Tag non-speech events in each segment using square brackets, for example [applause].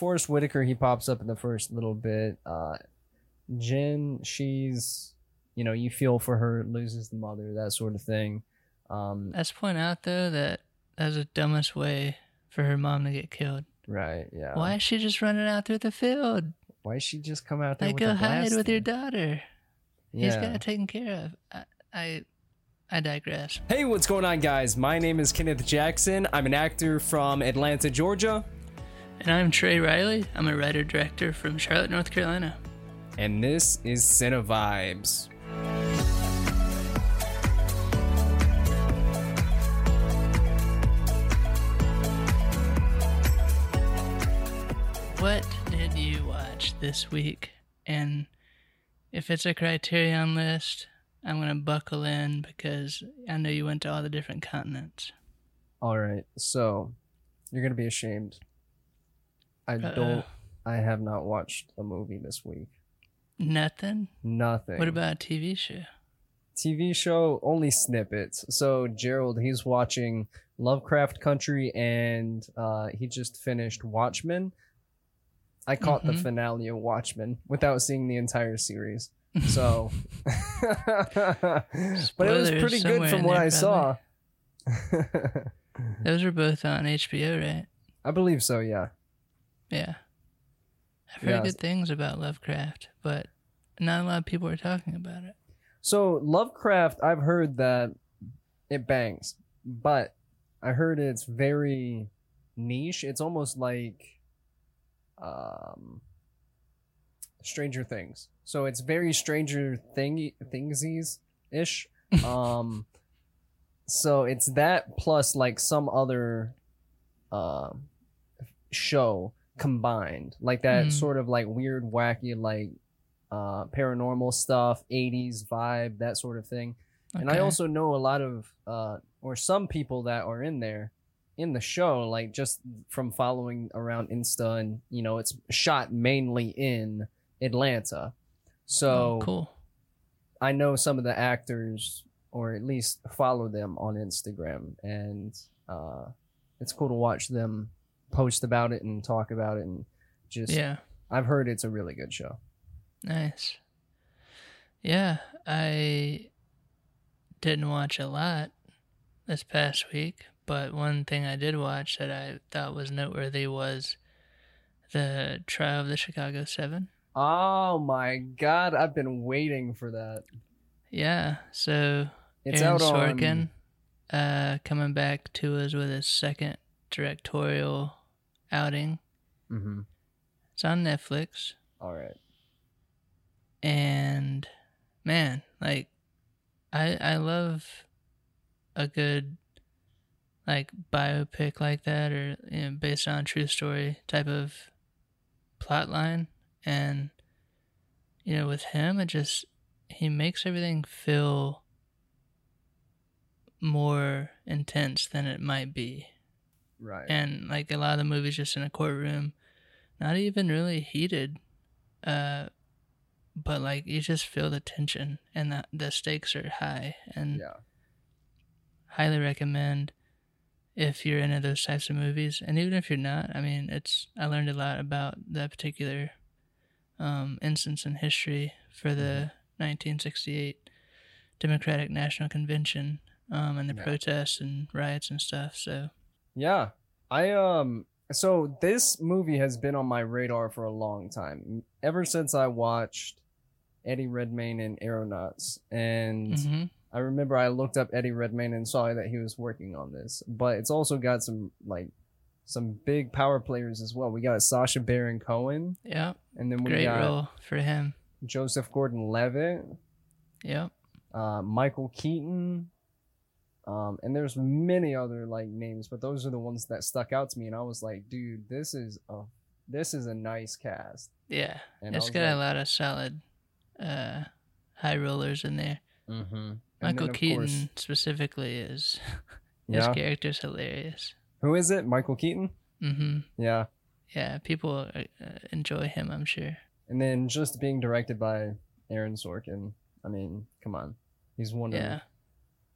Forest Whitaker, he pops up in the first little bit. Uh, Jyn, she's, you know, you feel for her, loses the mother, that sort of thing. Um, Let's point out though that that was the dumbest way for her mom to get killed. right, yeah. Why is she just running out through the field? Why she just come out there Like with go hide with your daughter. He's got it taken care of. I, I, I digress. Hey, what's going on, guys? My name is Kenneth Jackson. I'm an actor from Atlanta, Georgia, And I'm Trey Riley. I'm a writer director from Charlotte, North Carolina. and this is Cine Vibes. What did you watch this week? And if it's a criterion list, I'm going to buckle in because I know you went to all the different continents. All right, so you're gonna be ashamed. I Uh-oh. don't. I have not watched a movie this week. Nothing? Nothing. What about a TV show? TV show? Only snippets. So Gerald, he's watching Lovecraft Country, and uh, he just finished Watchmen. I caught the Mhm. finale of Watchmen without seeing the entire series. So, [laughs] but it was pretty good from what I saw. [laughs] Those are both on HBO, right? I believe so. Yeah. Yeah. I've heard Yeah. good things about Lovecraft, but not a lot of people are talking about it. So Lovecraft, I've heard that it bangs, but I heard it's very niche. It's almost like um Stranger Things. So it's very Stranger Thing Thingsies ish. [laughs] Um so it's that plus like some other um show combined. Like that Mm. sort of like weird wacky like uh paranormal stuff, 80s vibe, that sort of thing. And I also know a lot of uh or some people that are in there in the show like just from following around Insta and you know it's shot mainly in Atlanta. So Oh, cool. I know some of the actors or at least follow them on Instagram and uh it's cool to watch them post about it and talk about it and just Yeah. I've heard it's a really good show. Nice. Yeah, I didn't watch a lot this past week, but one thing I did watch that I thought was noteworthy was the trial of the Chicago Seven. Oh my god, I've been waiting for that. Yeah, so It's Aaron out on Sorkin uh, coming back to us with his second directorial outing. Mm-hmm. It's on Netflix. All right. and man like i i love a good like biopic like that or you know, based on a true story type of plot line and you know with him it just he makes everything feel more intense than it might be Right. and like a lot of the movies just in a courtroom not even really heated uh but like you just feel the tension and the, the stakes are high and yeah. highly recommend if you're into those types of movies and even if you're not i mean it's i learned a lot about that particular um, instance in history for the 1968 democratic national convention um, and the Yeah. protests and riots and stuff so Yeah. I um so this movie has been on my radar for a long time. Ever since I watched Eddie Redmayne in Aeronauts and hmm I remember I looked up Eddie Redmayne and saw that he was working on this. But it's also got some like some big power players as well. We got Sacha Baron Cohen yeah and then we great got role for him Joseph Gordon-Levitt, Yep. uh, Michael Keaton, um, and there's many other like names, but those are the ones that stuck out to me, and I was like, dude, this is a this is a nice cast. Yeah. And it's got a lot of solid uh high rollers in there. Mm-hmm. Michael Keaton specifically is [laughs] his yeah. character's hilarious. Who is it? Michael Keaton. hmm Yeah, Yeah, people uh, uh, enjoy him, I'm sure. and then just being directed by Aaron Sorkin. I mean, come on, he's one of Yeah.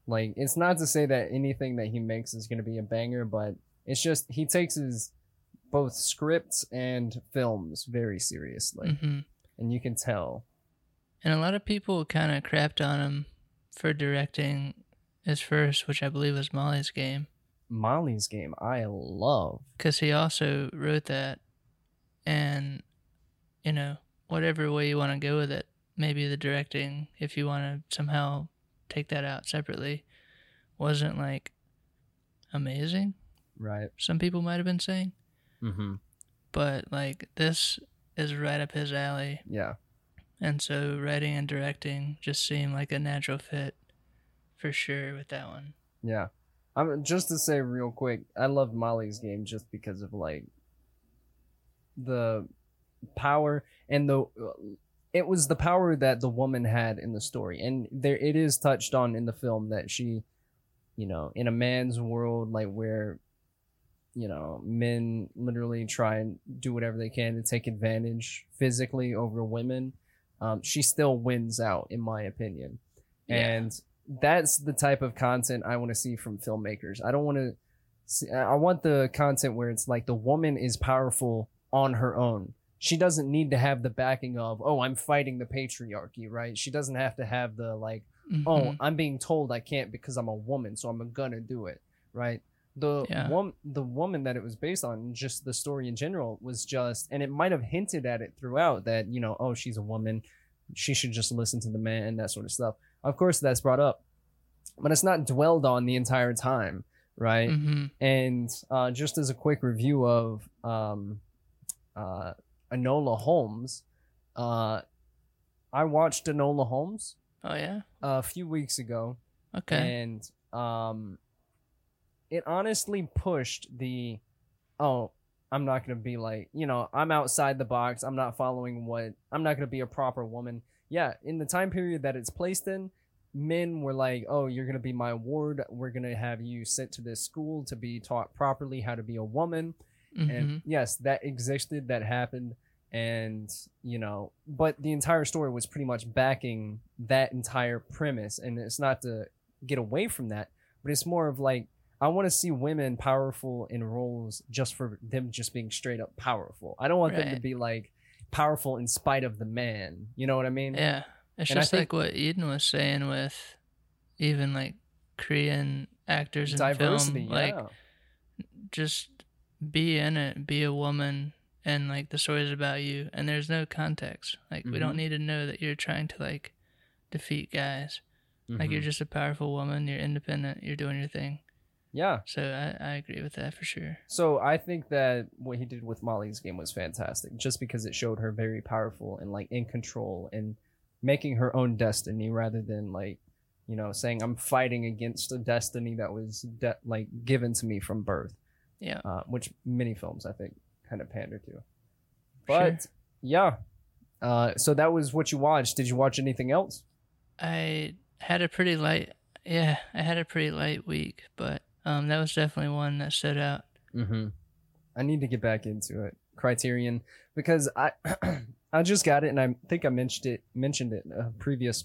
Like it's not to say that anything that he makes is going to be a banger but it's just he takes his both scripts and films very seriously, hmm and you can tell. And a lot of people kind of crapped on him for directing his first, which I believe was Molly's game, Molly's game, I love. because he also wrote that. And, you know, whatever way you want to go with it, maybe the directing, if you want to somehow take that out separately, wasn't like amazing. Right. Some people might have been saying, Mm-hmm. but like this is right up his alley. Yeah. And so writing and directing just seemed like a natural fit for sure with that one. Yeah. I'm just to say real quick, I love Molly's game just because of like the power and the it was the power that the woman had in the story. And there it is touched on in the film that she you know, in a man's world like where you know, men literally try and do whatever they can to take advantage physically over women. Um, she still wins out, in my opinion. Yeah. And that's the type of content I want to see from filmmakers. I don't want to see, I want the content where it's like the woman is powerful on her own. She doesn't need to have the backing of, oh, I'm fighting the patriarchy, right? She doesn't have to have the like, oh, Mhm. I'm being told I can't because I'm a woman, so I'm gonna do it, right? The Yeah. woman, the woman that it was based on, just the story in general was just, and it might have hinted at it throughout that you know, oh, she's a woman, she should just listen to the man and that sort of stuff. Of course, that's brought up, but it's not dwelled on the entire time, right? Mhm. And uh, just as a quick review of um, uh, Enola Holmes, uh, I watched Enola Holmes Oh yeah. a few weeks ago, Okay. and um, it honestly pushed the, oh, I'm not gonna be like, you know, I'm outside the box. I'm not following what. I'm not gonna be a proper woman. Yeah, in the time period that it's placed in, men were like, oh, you're gonna be my ward. We're gonna have you sent to this school to be taught properly how to be a woman Mhm. and yes that existed that happened and you know but the entire story was pretty much backing that entire premise and it's not to get away from that but it's more of like i want to see women powerful in roles just for them just being straight up powerful i don't want them to be like powerful in spite of the man you know what i mean Yeah. It's And just like what Eden was saying with even like Korean actors in diversity film. Like just be in it, be a woman and like the story's about you and there's no context. Like we Mhm. don't need to know that you're trying to like defeat guys. Like you're Mhm. just a powerful woman, you're independent, you're doing your thing. yeah So I, I agree with that for sure. So I think that what he did with Molly's game was fantastic, just because it showed her very powerful and like in control and making her own destiny rather than like, you know, saying I'm fighting against a destiny that was de- like given to me from birth, Yeah. uh, which many films I think kind of pander to. Sure. But yeah, uh, so that was what you watched. Did you watch anything else? I had a pretty light yeah, I had a pretty light week, but um that was definitely one that stood out. Mm-hmm. I need to get back into it. Criterion because I [clears throat] I just got it and I think I mentioned it mentioned it in a previous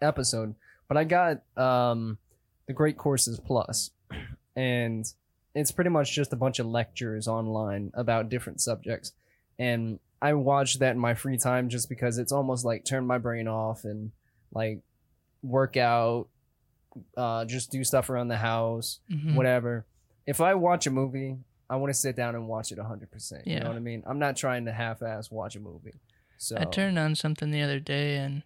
episode, but I got um the Great Courses Plus, [clears throat] and it's pretty much just a bunch of lectures online about different subjects, and I watch that in my free time just because it's almost like turn my brain off and like work out, uh, just do stuff around the house, Mhm. whatever. If I watch a movie, I want to sit down and watch it 100%. You Yeah. know what I mean? I'm not trying to half ass watch a movie. So I turned on something the other day and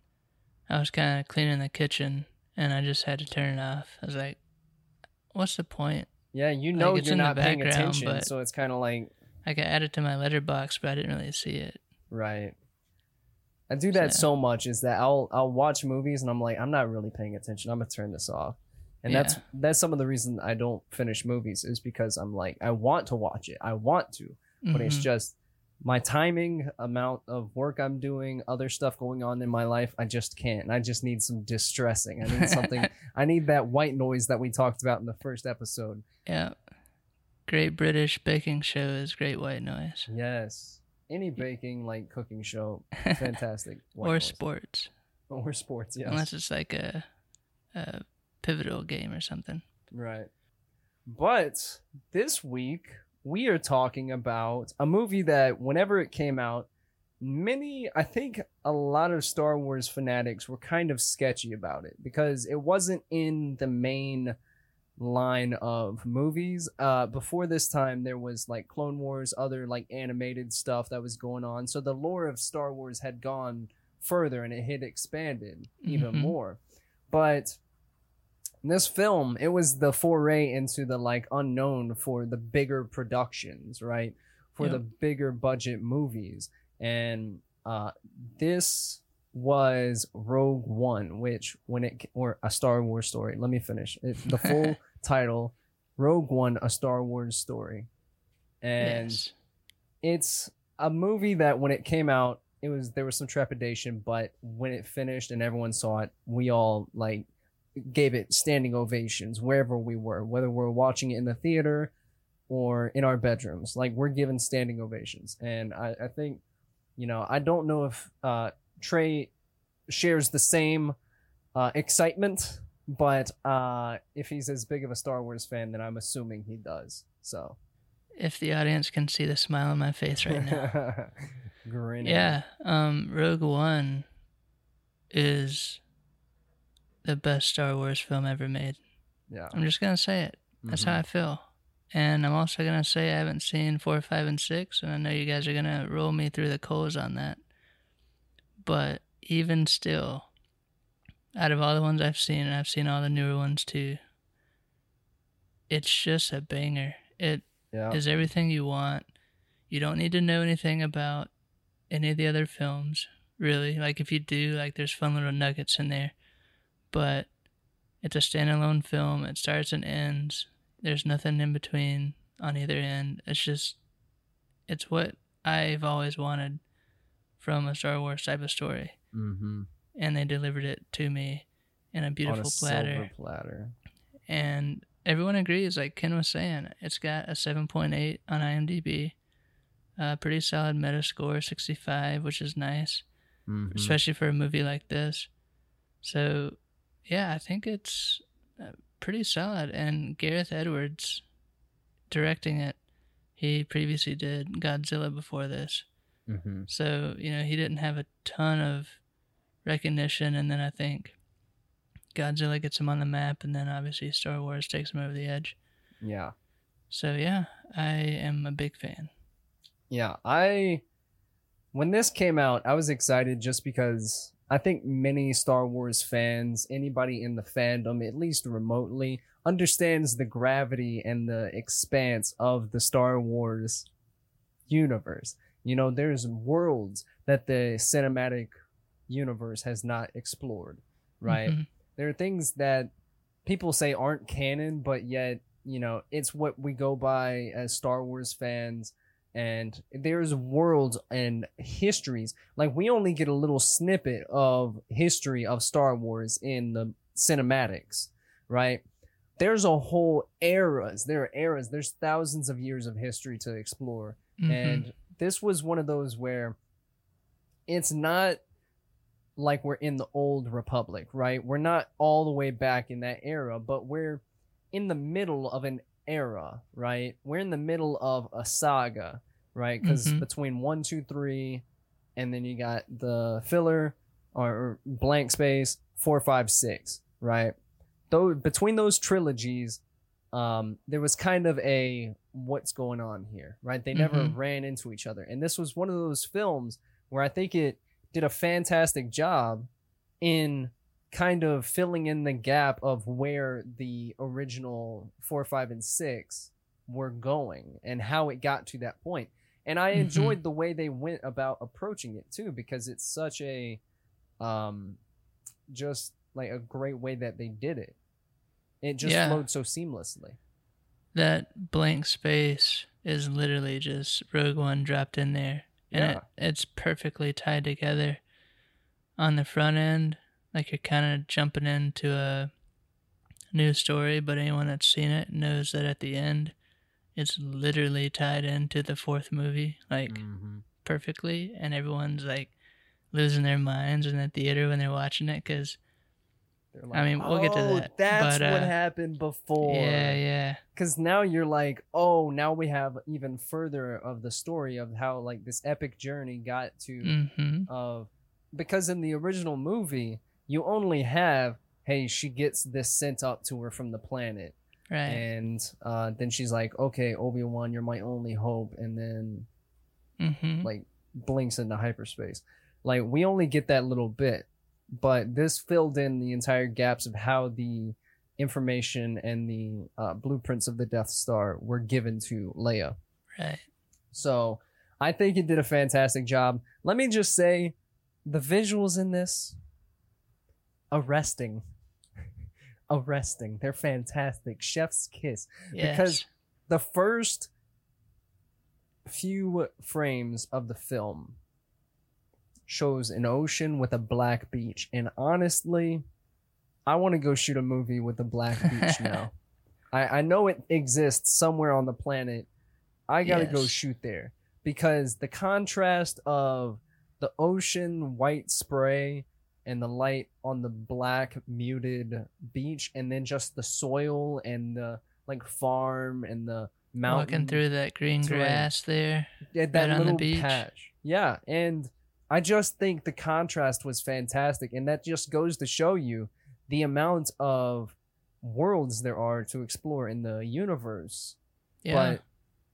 I was kind of cleaning the kitchen and I just had to turn it off. I was like, what's the point? Yeah, you know it's you're not paying attention, but- so it's kind of like Like add it to my Letterboxd, but I didn't really see it. right. I do that So- so much is that I'll I'll watch movies and I'm like I'm not really paying attention. I'm gonna turn this off. And that's Yeah. that's some of the reason I don't finish movies is because I'm like I want to watch it. I want to. but it's Mhm. just my timing amount of work i'm doing other stuff going on in my life i just can't i just need some distressing i need something [laughs] i need that white noise that we talked about in the first episode yeah. Great British baking show is Great White Noise. yes any baking like cooking show [laughs] fantastic or noise. sports. or sports yes Unless it's like a, a pivotal game or something. right but this week we are talking about a movie that whenever it came out, many, I think a lot of Star Wars fanatics were kind of sketchy about it because it wasn't in the main line of movies. Uh, before this time, there was like Clone Wars, other like animated stuff that was going on. So the lore of Star Wars had gone further and it had expanded even Mhm. more. But this film, it was the foray into the like unknown for the bigger productions, right? For Yep. the bigger budget movies. And uh, this was Rogue One, which when it or a Star Wars story. Let me finish. It, the full [laughs] title, Rogue One: A Star Wars Story, and yes. it's a movie that when it came out, it was there was some trepidation, but when it finished and everyone saw it, we all like gave it standing ovations wherever we were, whether we're watching it in the theater or in our bedrooms. Like we're given standing ovations, and I, I think, you know, I don't know if uh, Trey shares the same uh, excitement, but uh, if he's as big of a Star Wars fan, then I'm assuming he does. So. If the audience can see the smile on my face right now. [laughs] Grinning. Yeah, um, Rogue One is the best Star Wars film ever made. Yeah. I'm just gonna say it. That's how mm-hmm. I feel. And I'm also gonna say I haven't seen four, five, and six, and I know you guys are gonna roll me through the coals on that. But even still, out of all the ones I've seen, and I've seen all the newer ones too, it's just a banger. It Yeah. is everything you want. You don't need to know anything about any of the other films, really. Like if you do, like there's fun little nuggets in there. But it's a standalone film. It starts and ends. There's nothing in between on either end. It's just it's what I've always wanted from a Star Wars type of story. mm-hmm. And they delivered it to me in a beautiful a platter platter. and everyone agrees like ken was saying it's got a 7.8 on imdb a pretty solid meta score 65 which is nice Mhm. especially for a movie like this so yeah i think it's uh, pretty solid and gareth edwards directing it he previously did godzilla before this Mhm. so you know he didn't have a ton of recognition and then i think godzilla gets him on the map and then obviously star wars takes him over the edge Yeah. so yeah i am a big fan Yeah. I when this came out, I was excited just because I think many Star Wars fans, anybody in the fandom, at least remotely, understands the gravity and the expanse of the Star Wars universe. You know, there's worlds that the cinematic universe has not explored, right? Mhm. there are things that people say aren't canon, but yet, you know, it's what we go by as Star Wars fans. And there's worlds and histories. Like, we only get a little snippet of history of Star Wars in the cinematics, right? There's a whole eras. There are eras. There's thousands of years of history to explore Mhm. and this was one of those where it's not like we're in the old republic right we're not all the way back in that era but we're in the middle of an era right we're in the middle of a saga right because Mhm. between one two three and then you got the filler or, blank space four five six right though between those trilogies um, there was kind of a what's going on here, right? They never Mhm. ran into each other. And this was one of those films where I think it did a fantastic job in kind of filling in the gap of where the original four, five, and six were going and how it got to that point. And I Mhm. enjoyed the way they went about approaching it too, because it's such a um just like a great way that they did it. It just Yeah. flowed so seamlessly. that blank space is literally just rogue one dropped in there and Yeah. it, it's perfectly tied together on the front end like you're kind of jumping into a new story but anyone that's seen it knows that at the end it's literally tied into the fourth movie like Mm-hmm. perfectly and everyone's like losing their minds in the theater when they're watching it because They're like, I mean, we'll get to "Oh, that, That's but, what uh, happened before. Yeah, yeah. Because now you're like, oh, now we have even further of the story of how like this epic journey got to Mm-hmm. of because in the original movie you only have hey she gets this sent up to her from the planet Right. and uh, then she's like okay obi-wan you're my only hope and then mm-hmm. like blinks into hyperspace like we only get that little bit but this filled in the entire gaps of how the information and the uh, blueprints of the death star were given to leia right. so I think it did a fantastic job. Let me just say, the visuals in this, arresting. [laughs] arresting. They're fantastic. Chef's kiss. Yes. Because the first few frames of the film shows an ocean with a black beach. And honestly, I want to go shoot a movie with a black beach now. [laughs] I, I know it exists somewhere on the planet. I got to go shoot there because the contrast of the ocean white spray and the light on the black muted beach and then just the soil and the like farm and the mountain Walking through that green terrain. grass there. yeah, that right on the beach. patch. Yeah, and I just think the contrast was fantastic, and that just goes to show you the amount of worlds there are to explore in the universe. Yeah. But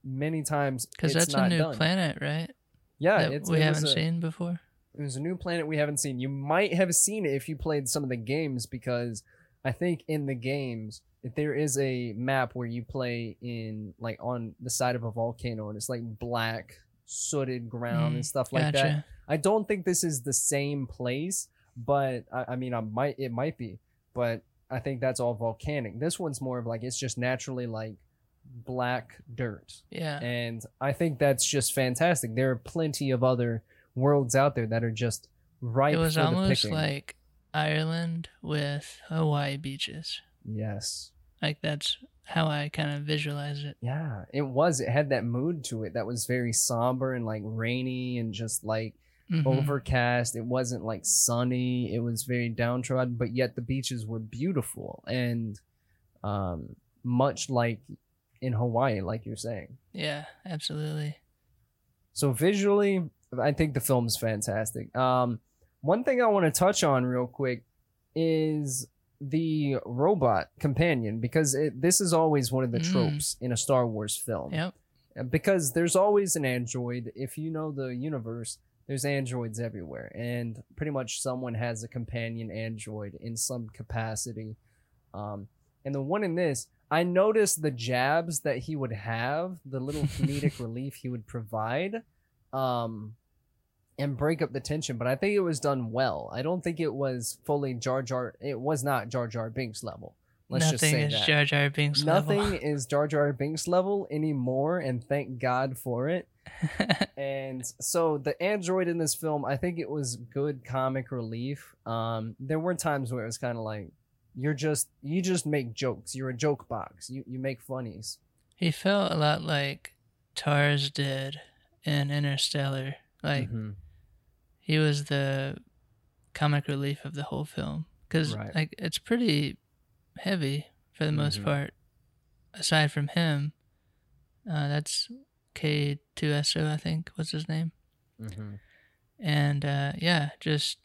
many times Because that's a new done. planet, right? Yeah, that it's, we haven't a, seen before. It was a new planet we haven't seen. You might have seen it if you played some of the games because I think in the games if there is a map where you play in like on the side of a volcano and it's like black sooted ground Mm, and stuff like that. I don't think this is the same place, but I, I mean, I might it might be, but I think that's all volcanic. This one's more of like it's just naturally like black dirt, Yeah. and I think that's just fantastic. There are plenty of other worlds out there that are just ripe it was almost like Ireland with Hawaii beaches. yes, Like that's how I kind of visualize it. yeah, it was. It had that mood to it that was very somber and like rainy and just like Mhm. overcast. It wasn't like sunny. It was very downtrodden, but yet the beaches were beautiful and um, much like in Hawaii, like you're saying. Yeah, absolutely. So visually, I think the film's fantastic. Um, one thing I want to touch on real quick is the robot companion because it, this is always one of the Mm. tropes in a Star Wars film. Yep. Because there's always an android. If you know the universe, there's androids everywhere, and pretty much someone has a companion android in some capacity. Um, and the one in this, I noticed the jabs that he would have, the little [laughs] comedic relief he would provide, um, and break up the tension. But I think it was done well. I don't think it was fully Jar Jar. It was not Jar Jar Binks level. Let's Nothing just say is that. Jar Jar Binks Nothing level. is Jar Jar Binks level anymore, and thank God for it. [laughs] And so the android in this film, I think it was good comic relief. Um, there were times where it was kind of like, you're just you just make jokes. You're a joke box. You you make funnies. he felt a lot like Tars did in Interstellar. Like Mhm. He was the comic relief of the whole film because Right. like it's pretty heavy for the most Mhm. part. Aside from him, uh, that's K2SO, I think. What's his name? Mhm. and uh, yeah, just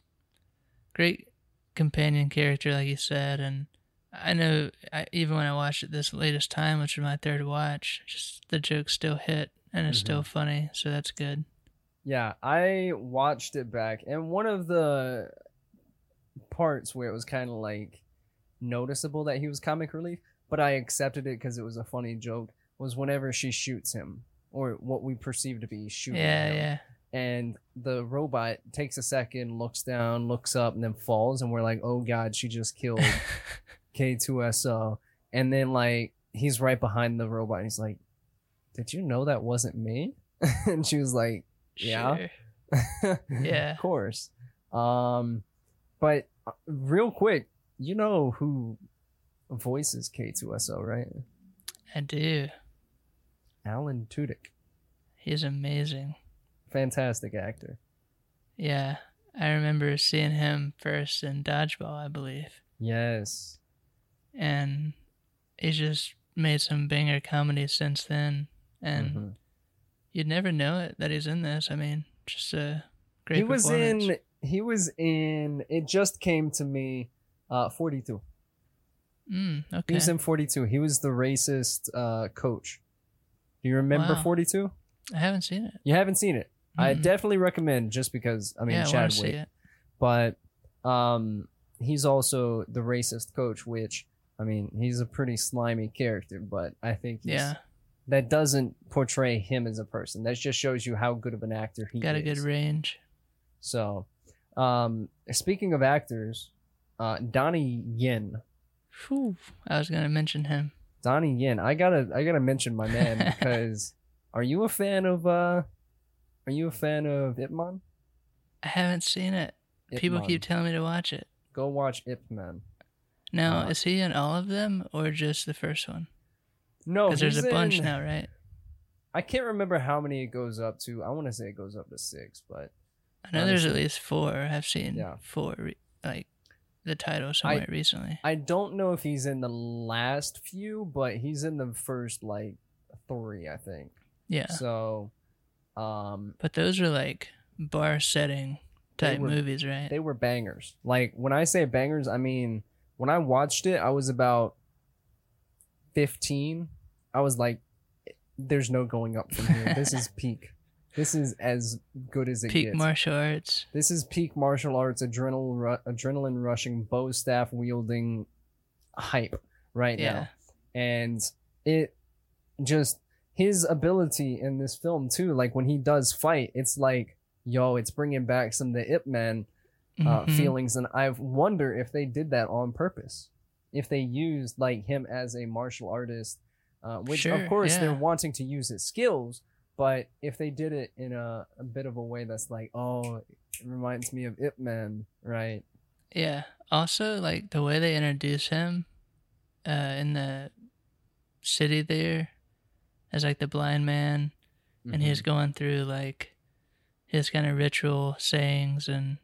great companion character, like you said. And I know I, even when I watched it this latest time, which was my third watch, just the jokes still hit and it's still funny, so that's good. Yeah, I watched it back, and one of the parts where it was kind of like noticeable that he was comic relief, but I accepted it because it was a funny joke. Was whenever she shoots him, or what we perceive to be shooting Yeah, him, yeah, and the robot takes a second, looks down, looks up, and then falls, and we're like, "Oh God, she just killed [laughs] K2SO," and then like he's right behind the robot, and he's like, "Did you know that wasn't me?" [laughs] and she was like, Yeah. Sure. [laughs] Yeah. of course. Um, but uh, real quick, you know who voices K2SO, right? I do. Alan Tudyk, He's amazing. fantastic actor. Yeah, I remember seeing him first in Dodgeball, I believe. Yes. and he's just made some banger comedies since then. And Mhm. You'd never know it that he's in this. I mean, just a great he was in he was in it just came to me uh 42 Mm, he okay. was in 42 he was the racist uh coach do you remember Wow. 42 I haven't seen it. you haven't seen it i Mm-mm. definitely recommend just because i mean yeah, I want to see chadwick it. but um he's also the racist coach which i mean he's a pretty slimy character but i think he's, Yeah, that doesn't portray him as a person that just shows you how good of an actor he is. got a good range. So, um, speaking of actors, uh, Donnie Yen. Phew, I was gonna mention him. Donnie Yen. I gotta, I gotta mention my man [laughs] because are you a fan of, uh, are you a fan of Ip Man? I haven't seen it. Ip People Man. keep telling me to watch it. go watch Ip Man. Now, Uh, is he in all of them or just the first one? No, Because there's a bunch in- now, right? I can't remember how many it goes up to. I want to say it goes up to six, but I know there's at least four. I've seen Yeah. four, re- like the title somewhere recently. I don't know if he's in the last few, but he's in the first like three, I think. Yeah, So, um, but those are like bar setting type were- movies, right? they were bangers. Like when I say bangers, I mean when I watched it, I was about fifteen. I was like, "There's no going up from here. This is [laughs] peak. This is as good as it Peak gets. martial arts. this is peak martial arts, adrenaline, ru- adrenaline rushing, bow staff wielding hype right Yeah. now, and it just his ability in this film too. Like when he does fight, it's like, yo, it's bringing back some of the Ip Man uh, Mhm. feelings, and I wonder if they did that on purpose. If they used like him as a martial artist, uh, which Sure, of course they're wanting to use his skills, but if they did it in a, a bit of a way that's like, oh, it reminds me of Ip Man, right? Yeah. Also, like the way they introduce him uh, in the city there as like the blind man, and Mm-hmm. he's going through like his kind of ritual sayings, and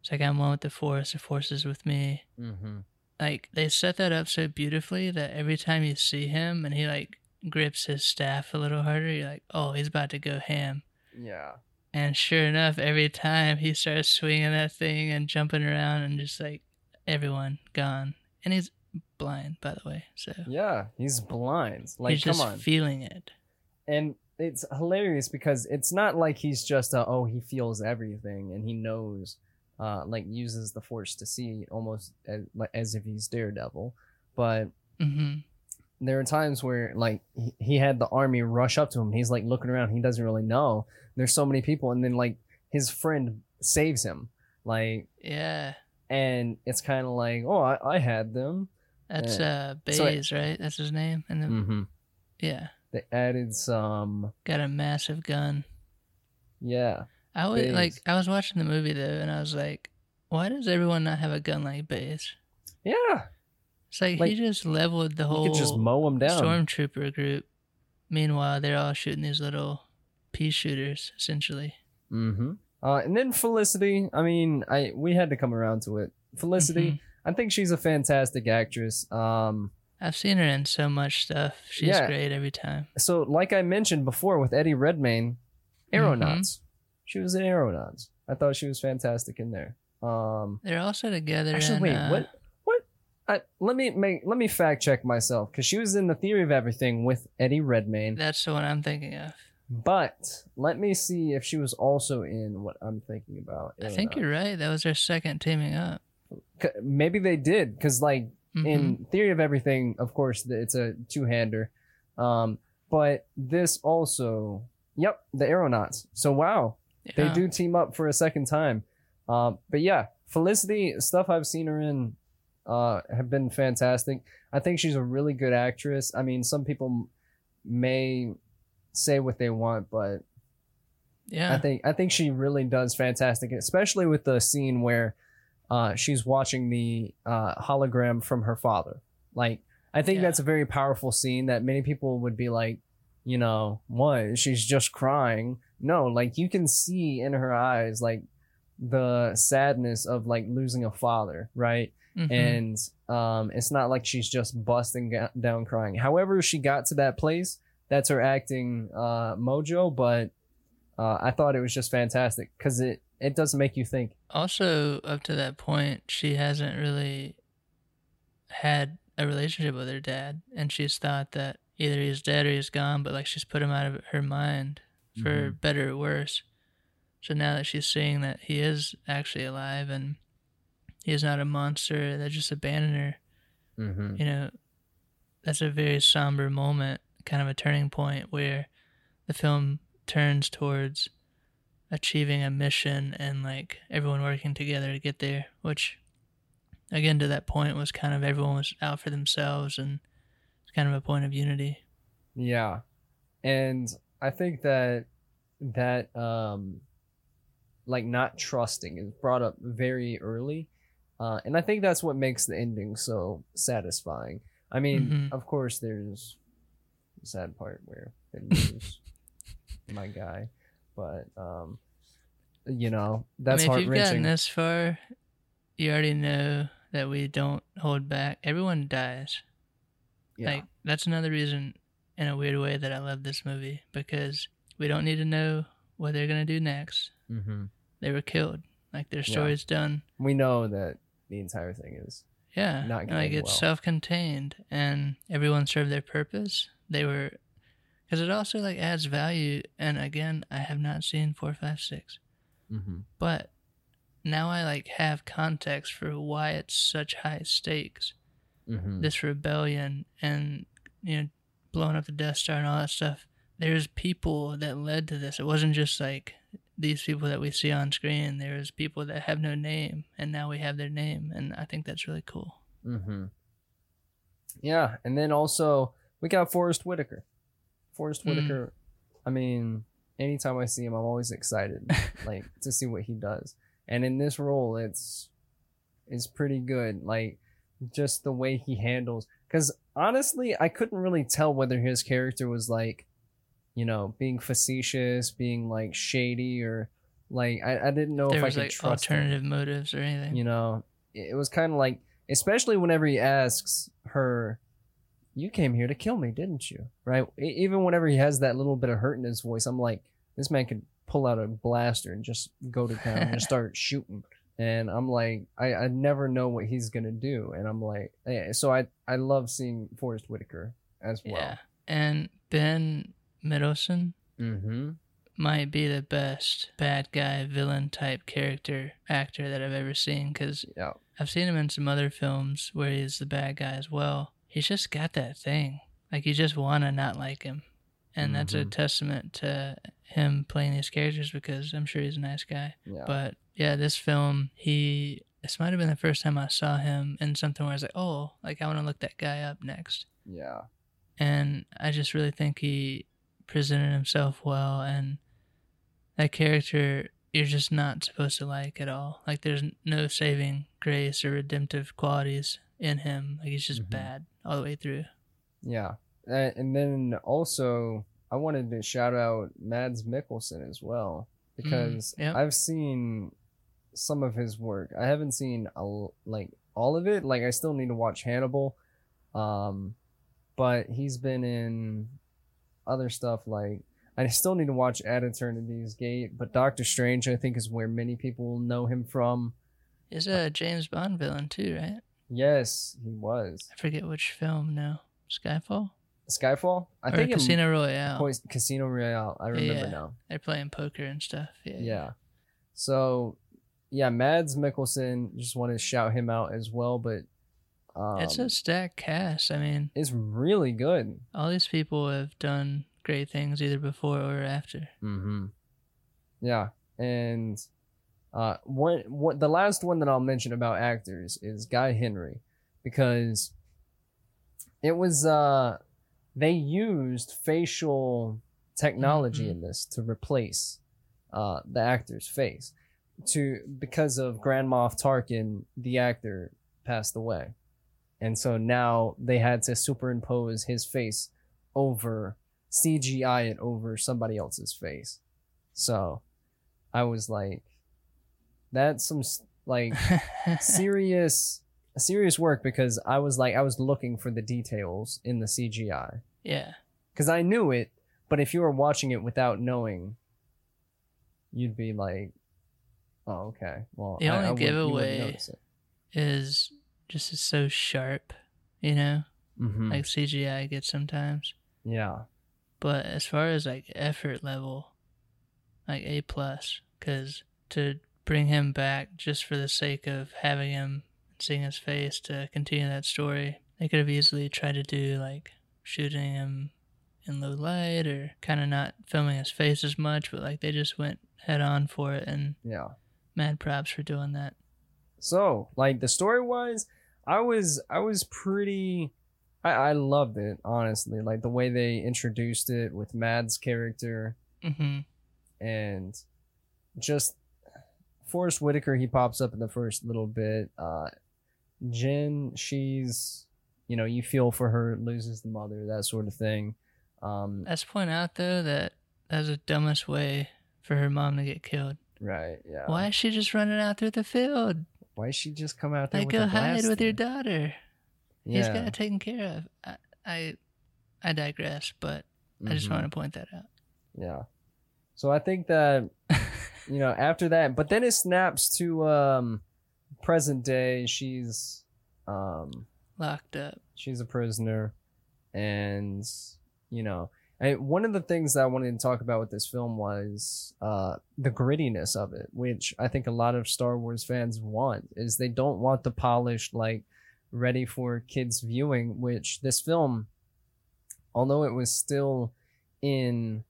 it's like I'm one with the force, the force is with me. Mm-hmm. Like they set that up so beautifully that every time you see him and he like grips his staff a little harder, you're like, oh, he's about to go ham. Yeah. And sure enough, every time he starts swinging that thing and jumping around and just like everyone gone. And he's blind, by the way. So Yeah, he's blind. Like, he's just come on. feeling it. and it's hilarious because it's not like he's just a, oh he feels everything and he knows uh like uses the force to see almost as, as if he's daredevil but hmm there are times where like he, he had the army rush up to him he's like looking around he doesn't really know there's so many people and then like his friend saves him like Yeah. and it's kind of like oh I, I had them That's uh So right? That's his name. And then mm-hmm. yeah. they added some Got a massive gun. yeah I was like I was watching the movie though and I was like, why does everyone not have a gun like Baze? yeah It's like, Like, he just leveled the whole. you could just mow them down stormtrooper group. Meanwhile, they're all shooting these little pea shooters, essentially. Mm-hmm. Uh, and then Felicity. I mean, I we had to come around to it. Felicity. Mhm. I think she's a fantastic actress. Um, I've seen her in so much stuff. She's Yeah. great every time. so like I mentioned before with Eddie Redmayne, Aeronauts. She was in Aeronauts. I thought she was fantastic in there. Um, They're also together. actually, in, wait, uh, what? What? I, let me make let me fact check myself because she was in the Theory of Everything with Eddie Redmayne. That's the one I'm thinking of. But let me see if she was also in what I'm thinking about. I think you're right. That was their second teaming up. Maybe they did because like Mhm. in theory of everything of course it's a two-hander um but this also yep the aeronauts so wow they do team up for a second time um but yeah felicity stuff i've seen her in uh have been fantastic i think she's a really good actress i mean some people may say what they want but Yeah. I think I think she really does fantastic, especially with the scene where uh, she's watching the uh, hologram from her father. Like, I think Yeah. that's a very powerful scene that many people would be like, you know, what? She's just crying. No, like you can see in her eyes like the sadness of like losing a father, right? Mhm. and um, it's not like she's just busting ga- down crying. However, she got to that place. That's her acting uh, mojo, but uh, I thought it was just fantastic because it it does make you think. also up to that point she hasn't really had a relationship with her dad and she's thought that either he's dead or he's gone but like she's put him out of her mind for Mhm. better or worse so now that she's seeing that he is actually alive and he is not a monster that just abandoned her Mm-hmm. you know that's a very somber moment kind of a turning point where the film turns towards achieving a mission and like everyone working together to get there which again to that point was kind of everyone was out for themselves and it's kind of a point of unity Yeah. And I think that that um like not trusting is brought up very early. Uh and I think that's what makes the ending so satisfying. I mean, Mhm. of course there's the sad part where they lose [laughs] my guy. But um you know, that's I mean, if you've gotten this far you already know that we don't hold back everyone dies Yeah. Like that's another reason in a weird way that I love this movie because we don't need to know what they're gonna do next. hmm They were killed. Like their Yeah. story's done. We know that the entire thing is Yeah. Not and, like it's well. self contained and everyone served their purpose. They were because it also like adds value and again I have not seen four, five, six. mm-hmm. But now I like have context for why it's such high stakes. Mm-hmm. this rebellion and you know blowing up the Death Star and all that stuff. There's people that led to this. It wasn't just like these people that we see on screen. There's people that have no name, and now we have their name, and I think that's really cool. Mm-hmm. Yeah, and then also we got Forest Whitaker. Forest Mm. Whitaker. I mean, anytime I see him, I'm always excited, [laughs] like to see what he does. And in this role, it's it's pretty good. Like just the way he handles. Because honestly, I couldn't really tell whether his character was like, you know, being facetious, being like shady, or like I, I didn't know there if I was could like trust him. alternative motives or anything. you know it was kind of like especially whenever he asks her you came here to kill me didn't you? Right? Even whenever he has that little bit of hurt in his voice i'm like this man could pull out a blaster and just go to town and [laughs] start shooting. And i'm like i i never know what he's gonna do. And i'm like eh, so i i love seeing Forest whitaker as well. Yeah, and Ben Middleton mm-hmm might be the best bad guy villain type character actor that I've ever seen because yeah I've seen him in some other films where he's the bad guy as well. He's just got that thing. Like you just want to not like him. And that's a Mhm. testament to him playing these characters because I'm sure he's a nice guy. yeah But yeah, this film, he this might have been the first time I saw him in something where I was like, "Oh, like I want to look that guy up next." yeah And I just really think he presented himself well and that character you're just not supposed to like at all. Like there's no saving grace or redemptive qualities in him. Like he's just Mhm. bad all the way through. Yeah, and, then also I wanted to shout out Mads Mikkelsen as well because yep. I've seen some of his work. I haven't seen a, like all of it. Like I still need to watch Hannibal, um, but he's been in other stuff like. I still need to watch At Eternity's Gate, but Doctor Strange I think is where many people will know him from. He's a James Bond villain too, right? Yes, he was I forget which film now. Skyfall? Skyfall. I or think it- Casino Royale. Pois- Casino Royale. I remember Yeah. now. They're playing poker and stuff. Yeah. Yeah. So, yeah, Mads Mikkelsen. Just want to shout him out as well, but um, It's a stacked cast. I mean, it's really good. all these people have done great things either before or after. Mm-hmm. Yeah, and uh, one what the last one that I'll mention about actors is Guy Henry, because it was uh they used facial technology Mhm. in this to replace uh the actor's face to because of Grand Moff Tarkin, the actor passed away, and so now they had to superimpose his face over CGI it over somebody else's face. So I was like, that's some like [laughs] serious serious work because I was like I was looking for the details in the CGI Yeah. because I knew it, but if you were watching it without knowing, you'd be like, "Oh, okay." Well, The only I wouldn't giveaway-. Is just is so sharp, you know, Mhm. like CGI gets sometimes. yeah, But as far as like effort level, like A plus, because to bring him back just for the sake of having him and seeing his face to continue that story, they could have easily tried to do like shooting him in low light or kind of not filming his face as much, but like they just went head on for it and yeah. mad props for doing that. So, like the story wise, I was I was pretty I, I loved it, honestly. Like the way they introduced it with Mads' character hmm and just Forest Whitaker, he pops up in the first little bit. Uh Jyn, she's you know, you feel for her, loses the mother, that sort of thing. Um Let's point out though that that's the dumbest way for her mom to get killed. right, yeah. Why is she just running out through the field? Why she just come out there Like, with go a hide with your daughter. He's got it taken care of. I, I, I digress, but I just want to point that out. Yeah. So I think that you know after that, but then it snaps to um present day. She's um Locked up. she's a prisoner, and you know. I, one of the things that I wanted to talk about with this film was uh, the grittiness of it, which I think a lot of Star Wars fans want. Is they don't want the polished, like, ready for kids viewing. Which this film, although it was still in,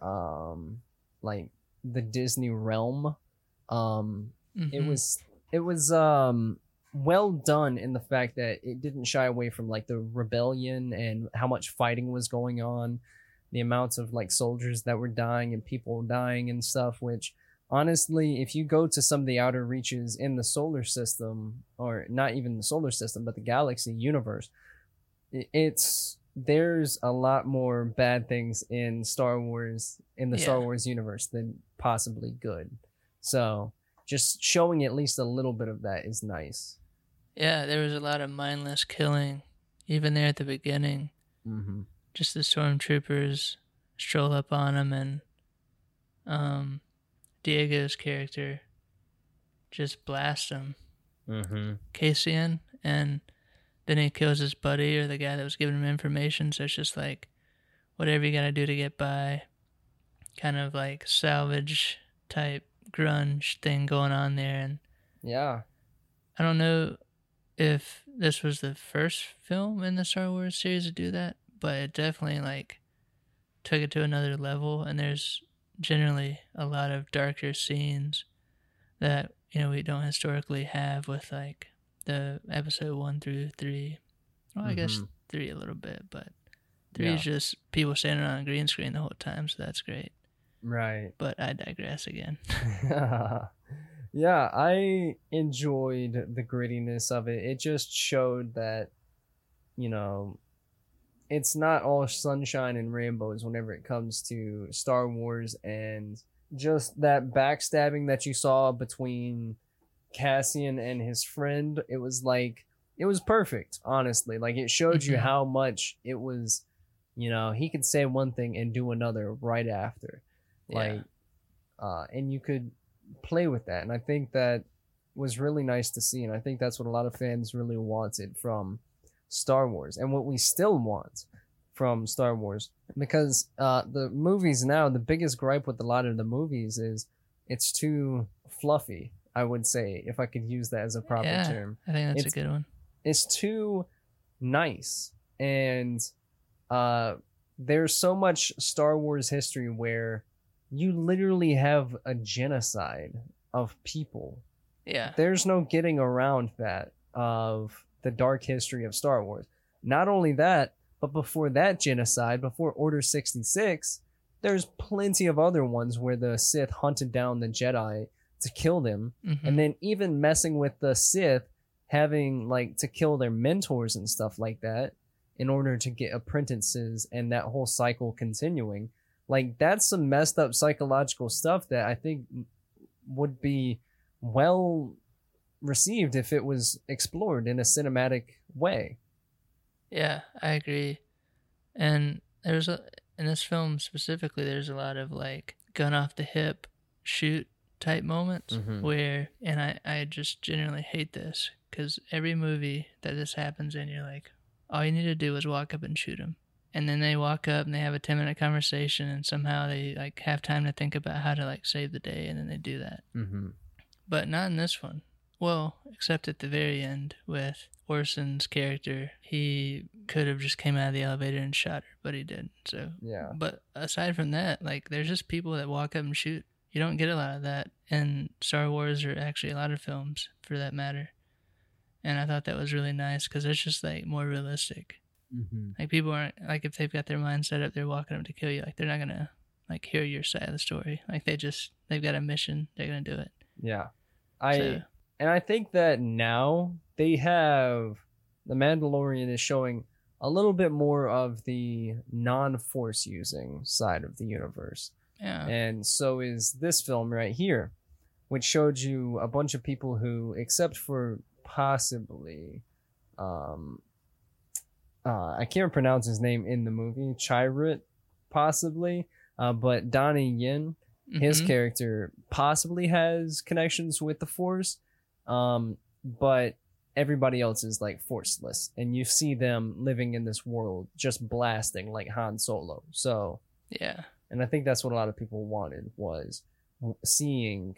um, like the Disney realm, um, it Mhm. was it was um well done in the fact that it didn't shy away from like the rebellion and how much fighting was going on the amounts of like soldiers that were dying and people dying and stuff which honestly if you go to some of the outer reaches in the solar system or not even the solar system but the galaxy universe it's there's a lot more bad things in Star Wars in the Star Wars universe than possibly good. So just showing at least a little bit of that is nice. Yeah, there was a lot of mindless killing, even there at the beginning. Mm-hmm. Just the stormtroopers stroll up on him, and um, Diego's character just blast him, Mm-hmm. Cassian, and then he kills his buddy or the guy that was giving him information. So it's just like whatever you gotta do to get by, kind of like salvage type grunge thing going on there. And Yeah. I don't know if this was the first film in the Star Wars series to do that, but it definitely like took it to another level. And there's generally a lot of darker scenes that you know we don't historically have with like the episode one through three. Well, I guess Mhm. three a little bit, but three Yeah. is just people standing on a green screen the whole time, so that's great. Right. But I digress again. [laughs] [laughs] yeah, I enjoyed the grittiness of it. It just showed that, you know, it's not all sunshine and rainbows whenever it comes to Star Wars and just that backstabbing that you saw between Cassian and his friend. It was like, it was perfect, honestly. Like, it showed you Mhm. how much it was, you know, he could say one thing and do another right after like Yeah. uh and you could play with that and i think that was really nice to see and i think that's what a lot of fans really wanted from star wars and what we still want from star wars because uh the movies now the biggest gripe with a lot of the movies is it's too fluffy i would say if i could use that as a proper Yeah. term I think that's It's- a good one. it's too nice and uh there's so much Star Wars history where you literally have a genocide of people. Yeah. There's no getting around that of the dark history of Star Wars. Not only that, but before that genocide, before Order 66, there's plenty of other ones where the Sith hunted down the Jedi to kill them Mhm. and then even messing with the Sith, having like to kill their mentors and stuff like that in order to get apprentices and that whole cycle continuing. Like that's some messed up psychological stuff that I think would be well received if it was explored in a cinematic way. Yeah, I agree. And there's a in this film specifically, there's a lot of like gun off the hip, shoot type moments Mhm. where, and I I just generally hate this because every movie that this happens in, you're like, all you need to do is walk up and shoot him. And then they walk up and they have a 10 minute conversation and somehow they like have time to think about how to like save the day and then they do that. Mm-hmm. But not in this one. Well, except at the very end with Orson's character. He could have just came out of the elevator and shot her, but he didn't. So Yeah. but aside from that, like there's just people that walk up and shoot. You don't get a lot of that in Star Wars or actually a lot of films for that matter. And I thought that was really nice because it's just like more realistic. Mm-hmm. Like people aren't like if they've got their mind set up, they're walking up to kill you. Like they're not gonna like hear your side of the story. Like they just they've got a mission. They're gonna do it. Yeah. I So, and I think that now they have the Mandalorian is showing a little bit more of the non-force using side of the universe. yeah. And so is this film right here, which showed you a bunch of people who, except for possibly, um, uh, I can't pronounce his name in the movie, Chirrut, possibly, uh, but Donnie Yen, his Mhm. character possibly has connections with the Force, um, but everybody else is like forceless, and you see them living in this world just blasting like Han Solo. So yeah. and I think that's what a lot of people wanted was seeing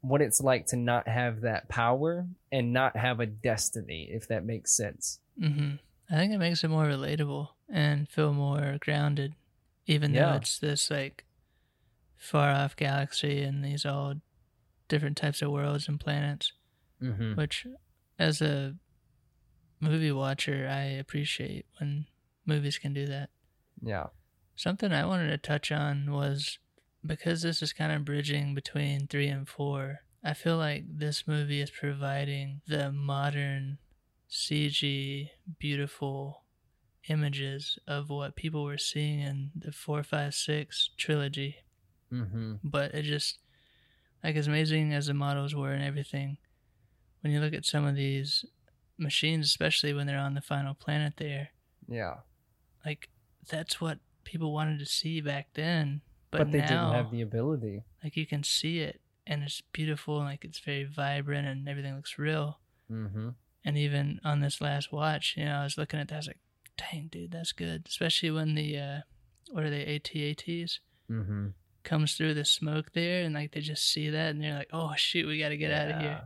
what it's like to not have that power and not have a destiny, if that makes sense. hmm I think it makes it more relatable and feel more grounded, even though Yeah. it's this like far off galaxy and these all different types of worlds and planets. Mm-hmm. Which, as a movie watcher, I appreciate when movies can do that. Yeah. Something I wanted to touch on was because this is kind of bridging between three and four. I feel like this movie is providing the modern CG, beautiful images of what people were seeing in the four, five, six trilogy. Mm-hmm. But it just, like, as amazing as the models were and everything, when you look at some of these machines, especially when they're on the final planet there, Yeah. like that's what people wanted to see back then. But, But, they now, didn't have the ability. like you can see it and it's beautiful and like it's very vibrant and everything looks real. Mm-hmm. And even on this last watch, you know, I was looking at that, I was like, dang, dude, that's good. Especially when the, uh, what are they, AT-ATs? Mm-hmm. Comes through the smoke there and like they just see that and they're like, oh shoot, we got to get out of here.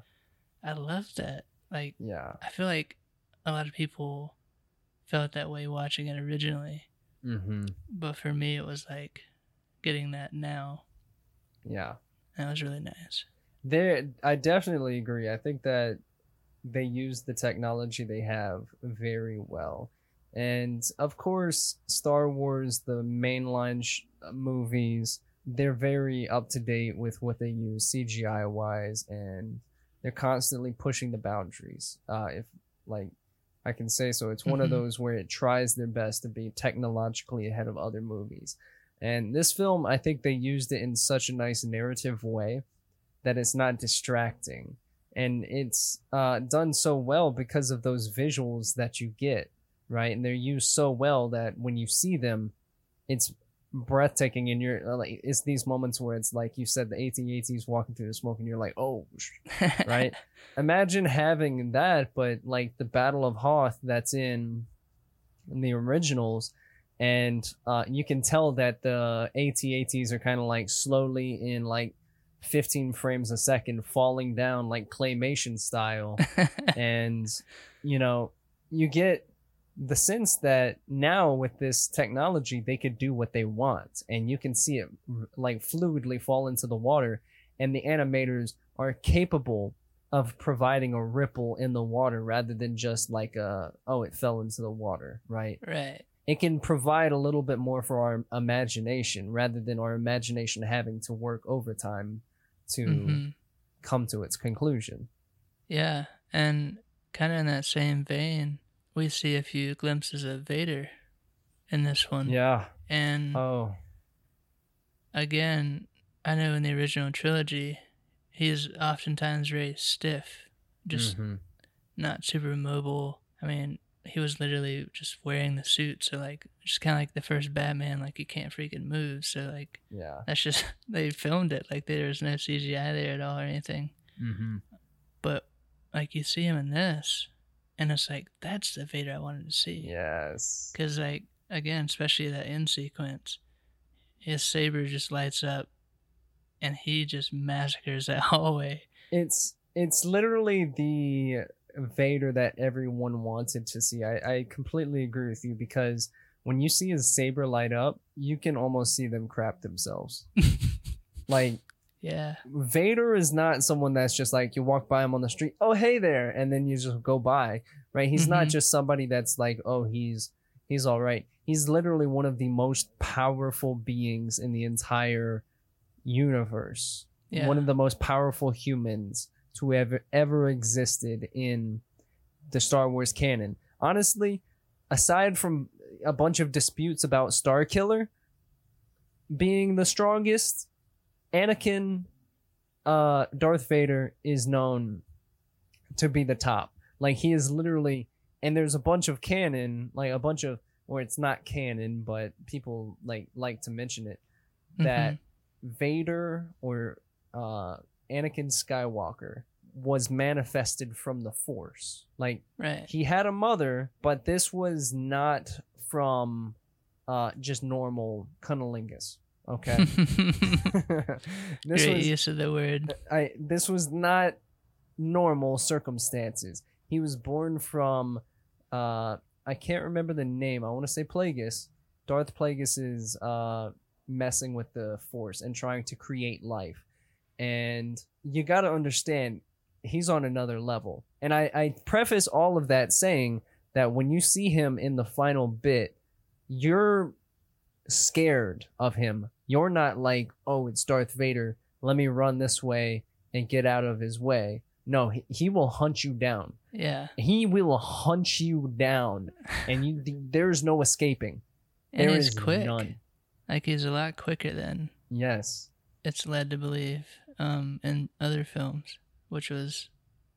I love that. Like, Yeah. I feel like a lot of people felt that way watching it originally. Mm-hmm. But for me, it was like getting that now. Yeah. That was really nice. There, I definitely agree. I think that they use the technology they have very well, and of course, Star Wars, the mainline sh- movies, they're very up to date with what they use CGI wise, and they're constantly pushing the boundaries. Uh, if like I can say so, it's one of Mhm. those where it tries their best to be technologically ahead of other movies. And this film, I think they used it in such a nice narrative way that it's not distracting. And it's uh, done so well because of those visuals that you get, right? And they're used so well that when you see them, it's breathtaking. And you're uh, like, it's these moments where it's like you said, the AT-ATs walking through the smoke, and you're like, oh, [laughs] right? Imagine having that, but like the Battle of Hoth that's in, in the originals, and uh, you can tell that the AT-ATs are kind of like slowly in like 15 frames a second falling down like claymation style, [laughs] and you know you get the sense that now with this technology they could do what they want, and you can see it like fluidly fall into the water, and the animators are capable of providing a ripple in the water rather than just like a oh it fell into the water right right. it can provide a little bit more for our imagination rather than our imagination having to work overtime to hmm come to its conclusion Yeah. And kind of in that same vein, we see a few glimpses of Vader in this one. yeah And oh again, I know in the original trilogy, he's oftentimes very stiff just Mhm. not super mobile. I mean, he was literally just wearing the suit, so like just kind of like the first Batman, like he can't freaking move. So like yeah. that's just [laughs] they filmed it like there was no CGI there at all or anything. Mm-hmm. But like you see him in this, and it's like that's the Vader I wanted to see. Yes. Because like again, especially that end sequence, his saber just lights up, and he just massacres that [laughs] hallway. It's it's literally the Vader that everyone wanted to see. I, I completely agree with you because when you see his saber light up, you can almost see them crap themselves. [laughs] like Yeah, Vader is not someone that's just like you walk by him on the street, oh hey there, and then you just go by, right? He's not Mhm. just somebody that's like, oh he's he's all right. He's literally one of the most powerful beings in the entire universe. yeah. One of the most powerful humans to ever ever existed in the Star Wars canon. Honestly, aside from a bunch of disputes about Starkiller being the strongest, Anakin uh Darth Vader is known to be the top. Like he is literally and there's a bunch of canon, like a bunch of or it's not canon, but people like like to mention it that Mhm. Vader or uh Anakin Skywalker was manifested from the Force. Like right. he had a mother, but this was not from uh just normal cunnilingus. Okay. [laughs] [laughs] this Great was use of the word. I this was not normal circumstances. He was born from uh I can't remember the name. I want to say Plagueis. Darth Plagueis is uh messing with the force and trying to create life. And you got to understand he's on another level. And I I preface all of that saying that when you see him in the final bit, you're scared of him. You're not like, "Oh, it's Darth Vader. Let me run this way and get out of his way." No, he, he will hunt you down. Yeah, He will hunt you down, and you there's no escaping. and There he's is quick. none. Like he's a lot quicker than Yes. it's led to believe um, in other films, which was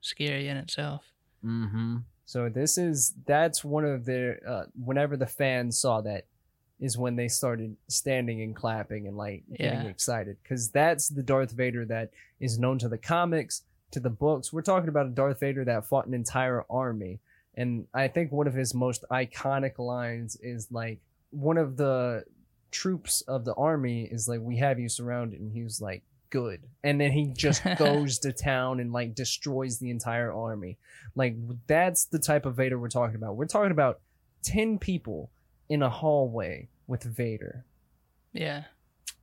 scary in itself. Mm-hmm. So this is that's one of the uh, whenever the fans saw that is when they started standing and clapping and like getting Yeah. excited because that's the Darth Vader that is known to the comics, to the books. We're talking about a Darth Vader that fought an entire army, and I think one of his most iconic lines is like one of the troops of the army is like, "We have you surrounded," and he was like, "Good," and then he just [laughs] goes to town and like destroys the entire army. Like that's the type of Vader we're talking about. We're talking about ten people in a hallway with Vader. Yeah,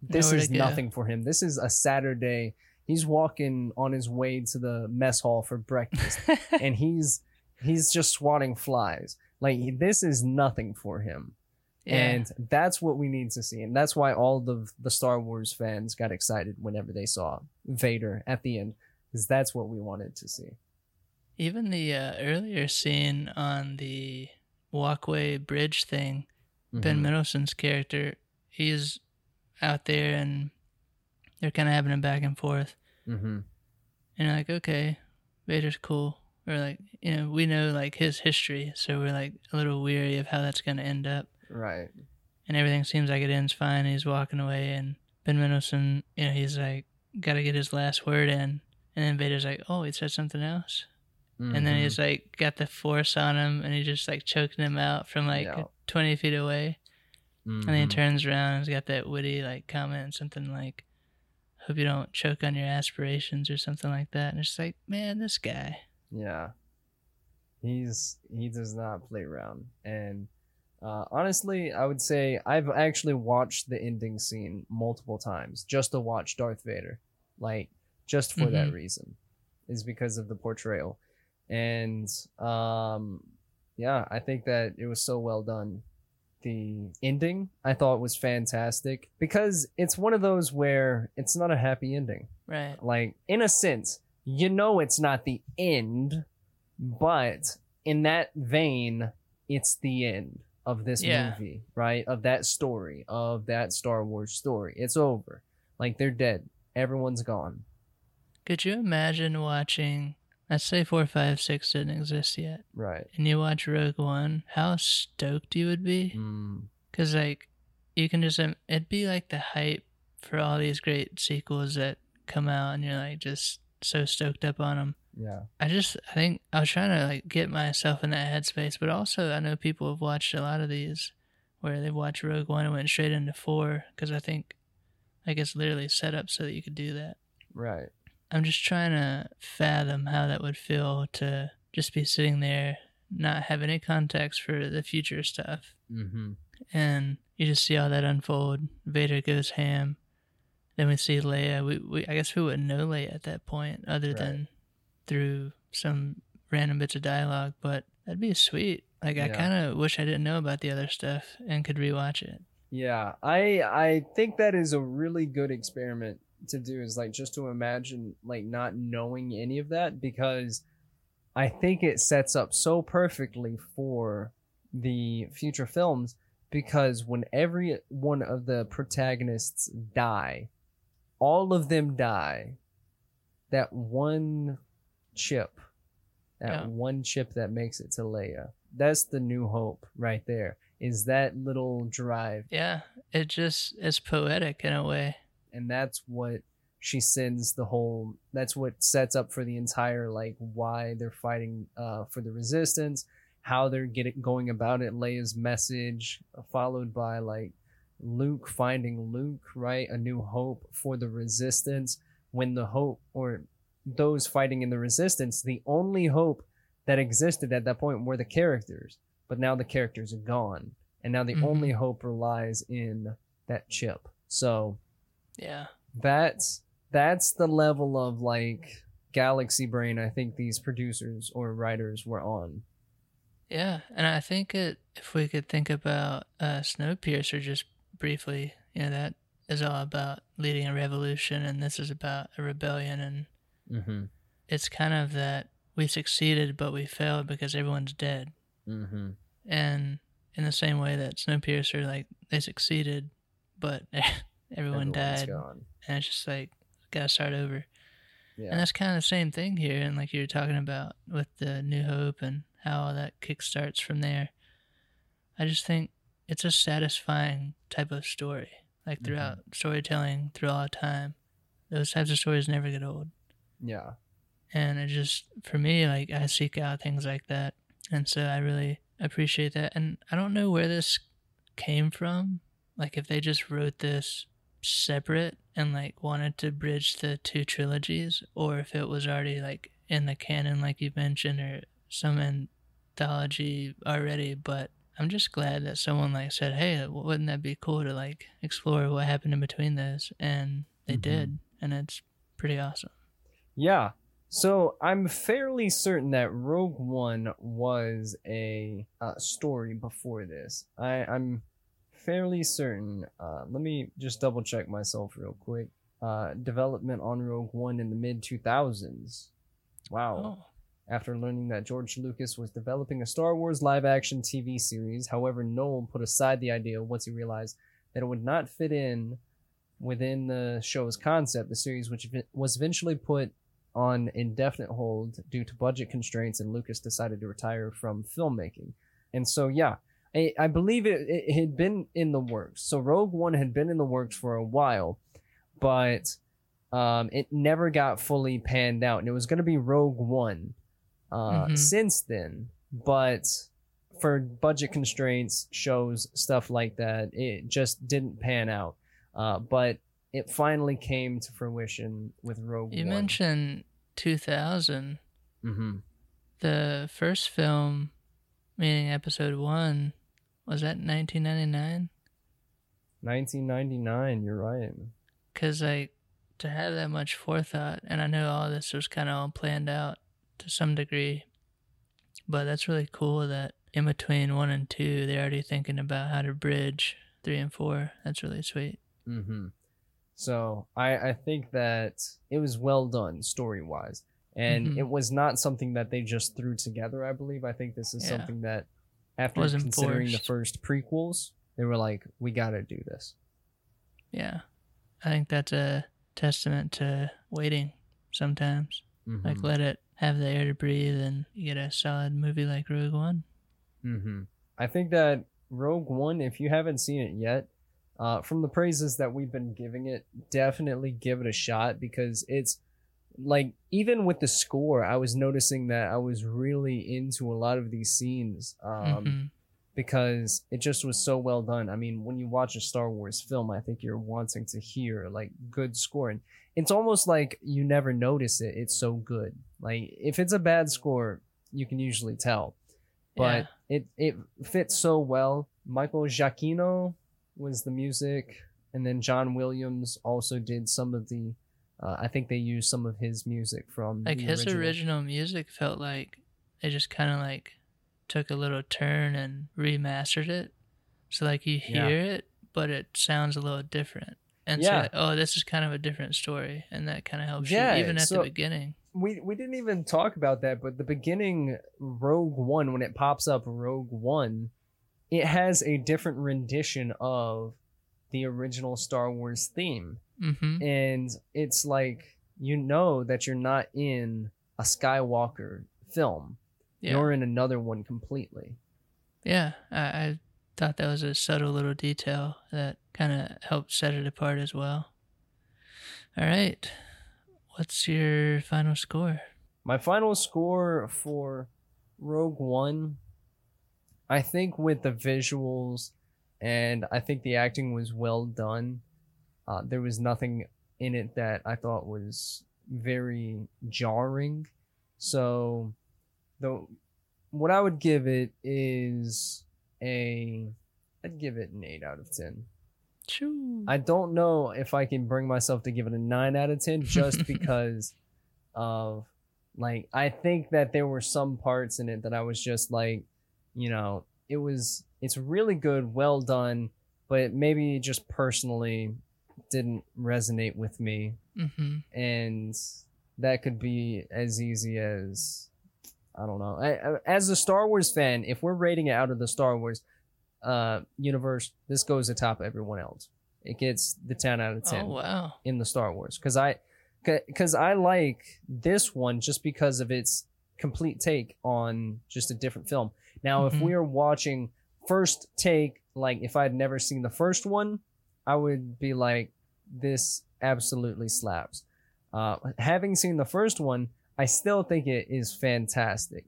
This Nowhere is nothing for him. This is a Saturday. He's walking on his way to the mess hall for breakfast, [laughs] and he's he's just swatting flies. Like this is nothing for him, yeah. and that's what we need to see. And that's why all the the Star Wars fans got excited whenever they saw Vader at the end, because that's what we wanted to see. Even the uh, earlier scene on the walkway bridge thing, Ben Mhm. Mendelsohn's character, he's out there and they're kind of having a back and forth. Mhm. And you're like, okay, Vader's cool. Or like, you know, we know like his history, so we're like a little weary of how that's going to end up. Right. And everything seems like it ends fine. He's walking away, and Ben Mendelsohn, you know, he's like, got to get his last word in. And then Vader's like, oh, he said something else. And then he's like, got the force on him, and he's just like choking him out from like Yeah. 20 feet away. And then he Mhm. turns around and he's got that witty like comment, something like, "Hope you don't choke on your aspirations" or something like that. And it's like, man, this guy. Yeah. He's he does not play around. And uh, honestly, I would say I've actually watched the ending scene multiple times just to watch Darth Vader. Like just for that Mhm. reason. Is because of the portrayal. And um yeah, I think that it was so well done. The ending I thought was fantastic because it's one of those where it's not a happy ending Right. like in a sense you know it's not the end but in that vein it's the end of this Yeah. movie right of that story of that star wars story it's over like they're dead everyone's gone Could you imagine watching let's say four, five, six didn't exist yet, Right. and you watch Rogue One, how stoked you would be? Mm, Because like you can just it'd be like the hype for all these great sequels that come out, and you're like just so stoked up on them. yeah. I just I think I was trying to like get myself in that headspace, but also I know people have watched a lot of these where they've watched Rogue One and went straight into four because I think like it's literally set up so that you could do that. Right. I'm just trying to fathom how that would feel to just be sitting there, not have any context for the future stuff, Mm-hmm. and you just see all that unfold. Vader goes ham. Then we see Leia. We, we I guess we wouldn't know Leia at that point, other Right. than through some random bits of dialogue. But that'd be sweet. Like I kind of wish I didn't know about the other stuff and could rewatch it. Yeah, I I think that is a really good experiment to do is like just to imagine like not knowing any of that because I think it sets up so perfectly for the future films because when every one of the protagonists die, all of them die. That one chip, that Yeah. one chip that makes it to Leia. That's the new hope right there. Is that little drive Yeah, it just is poetic in a way. And that's what she sends the whole that's what sets up for the entire like why they're fighting uh for the resistance how they're getting going about it. Leia's message followed by like luke finding luke right? A new hope for the resistance. When the hope or those fighting in the resistance the only hope that existed at that point were the characters but now the characters are gone and now the Mhm. only hope relies in that chip. So Yeah. that's that's the level of like galaxy brain i think these producers or writers were on. Yeah, and I think it if we could think about uh, Snowpiercer just briefly, you know, that is all about leading a revolution, and this is about a rebellion, and mm-hmm. it's kind of that we succeeded but we failed because everyone's dead, mm-hmm. And in the same way that Snowpiercer, like they succeeded, but [laughs] everyone died, gone and it's just like gotta start over. yeah And that's kind of the same thing here, and like you were talking about with the New Hope and how all that kick starts from there. I just think it's a satisfying type of story. Like Mm-hmm. throughout storytelling, through all time, those types of stories never get old. yeah And it just, for me, like I seek out things like that, and so I really appreciate that. And I don't know where this came from. Like if they just wrote this separate and like wanted to bridge the two trilogies or if it was already like in the canon like you mentioned or some anthology already but i'm just glad that someone like said hey wouldn't that be cool to like explore what happened in between those and they Mhm. did and it's pretty awesome. Yeah. So i'm fairly certain that rogue one was a uh, story before this. I i'm fairly certain uh, let me just double check myself real quick uh, development on rogue one in the mid 2000s wow oh after learning that George Lucas was developing a Star Wars live action TV series. However, Nolan put aside the idea once he realized that it would not fit in within the show's concept. The series, which was eventually put on indefinite hold due to budget constraints, and Lucas decided to retire from filmmaking. And so, yeah, I, I believe it, it had been in the works. So, Rogue One had been in the works for a while, but um, it never got fully panned out. And it was going to be Rogue One uh, Mhm. since then, but for budget constraints, shows, stuff like that, it just didn't pan out. Uh, but it finally came to fruition with Rogue One. you One. mentioned 2000 mm-hmm. the first film meaning episode one was that 1999 1999. You're right. because like to have that much forethought and i know all this was kind of all planned out to some degree but that's really cool that in between one and two they're already thinking about how to bridge three and four that's really sweet Mm-hmm. So I I think that it was well done story wise, and Mhm. it was not something that they just threw together. I believe. I think this is Yeah. something that after Was considering the first prequels, they were like, we got to do this. yeah i think that's a testament to waiting sometimes Like Mhm. let it have the air to breathe, and you get a solid movie like Rogue One. Mm-hmm. I think that Rogue One, if you haven't seen it yet, uh, from the praises that we've been giving it, definitely give it a shot because it's like even with the score, I was noticing that I was really into a lot of these scenes um, Mhm. because it just was so well done. I mean, when you watch a Star Wars film, I think you're wanting to hear like good score, and it's almost like you never notice it. It's so good. Like if it's a bad score, you can usually tell but it it fits so well. Michael Giacchino was the music, and then John Williams also did some of the. Uh, I think they used some of his music from like his original. music felt like it just kind of like took a little turn and remastered it so like you Yeah. hear it but it sounds a little different and so like, oh this is kind of a different story and that kind of helps Yeah, you even at so- the beginning We we didn't even talk about that, but the beginning Rogue One when it pops up Rogue One, it has a different rendition of the original Star Wars theme. Mm-hmm and it's like you know that you're not in a Skywalker film. yeah You're in another one completely. yeah I, I thought that was a subtle little detail that kind of helped set it apart as well all right what's your final score My final score for Rogue One, I think with the visuals and I think the acting was well done. Uh, there was nothing in it that I thought was very jarring. So, the what I would give it is a I'd give it an eight out of ten. Choo. I don't know if I can bring myself to give it a nine out of ten just [laughs] because of like I think that there were some parts in it that I was just like, you know, it was it's really good, well done, but maybe just personally didn't resonate with me mm-hmm and that could be as easy as I don't know. I, I- as a Star Wars fan, if we're rating it out of the Star Wars uh, universe, this goes atop everyone else. It gets the ten out of ten oh wow in the Star Wars because I because I like this one just because of its complete take on just a different film. Now, if Mhm. we are watching first take, like if I'd never seen the first one, I would be like, this absolutely slaps. Uh, having seen the first one, I still think it is fantastic.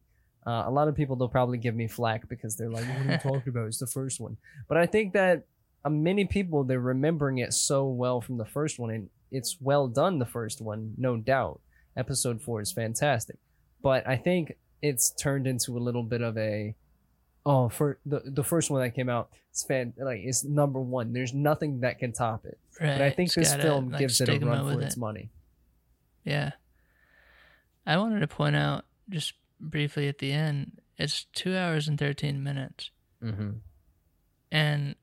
Uh, a lot of people they'll probably give me flack because they're like, "What are you [laughs] talking about? It's the first one." But I think that uh, many people they're remembering it so well from the first one, and it's well done. The first one, no doubt. Episode four is fantastic, but I think it's turned into a little bit of a oh for the the first one that came out it's fan like it's number one there's nothing that can top it right but i think It's this got a, film like, gives it a run for its it. money Yeah. I wanted to point out just briefly at the end, it's two hours and 13 minutes. mm-hmm. And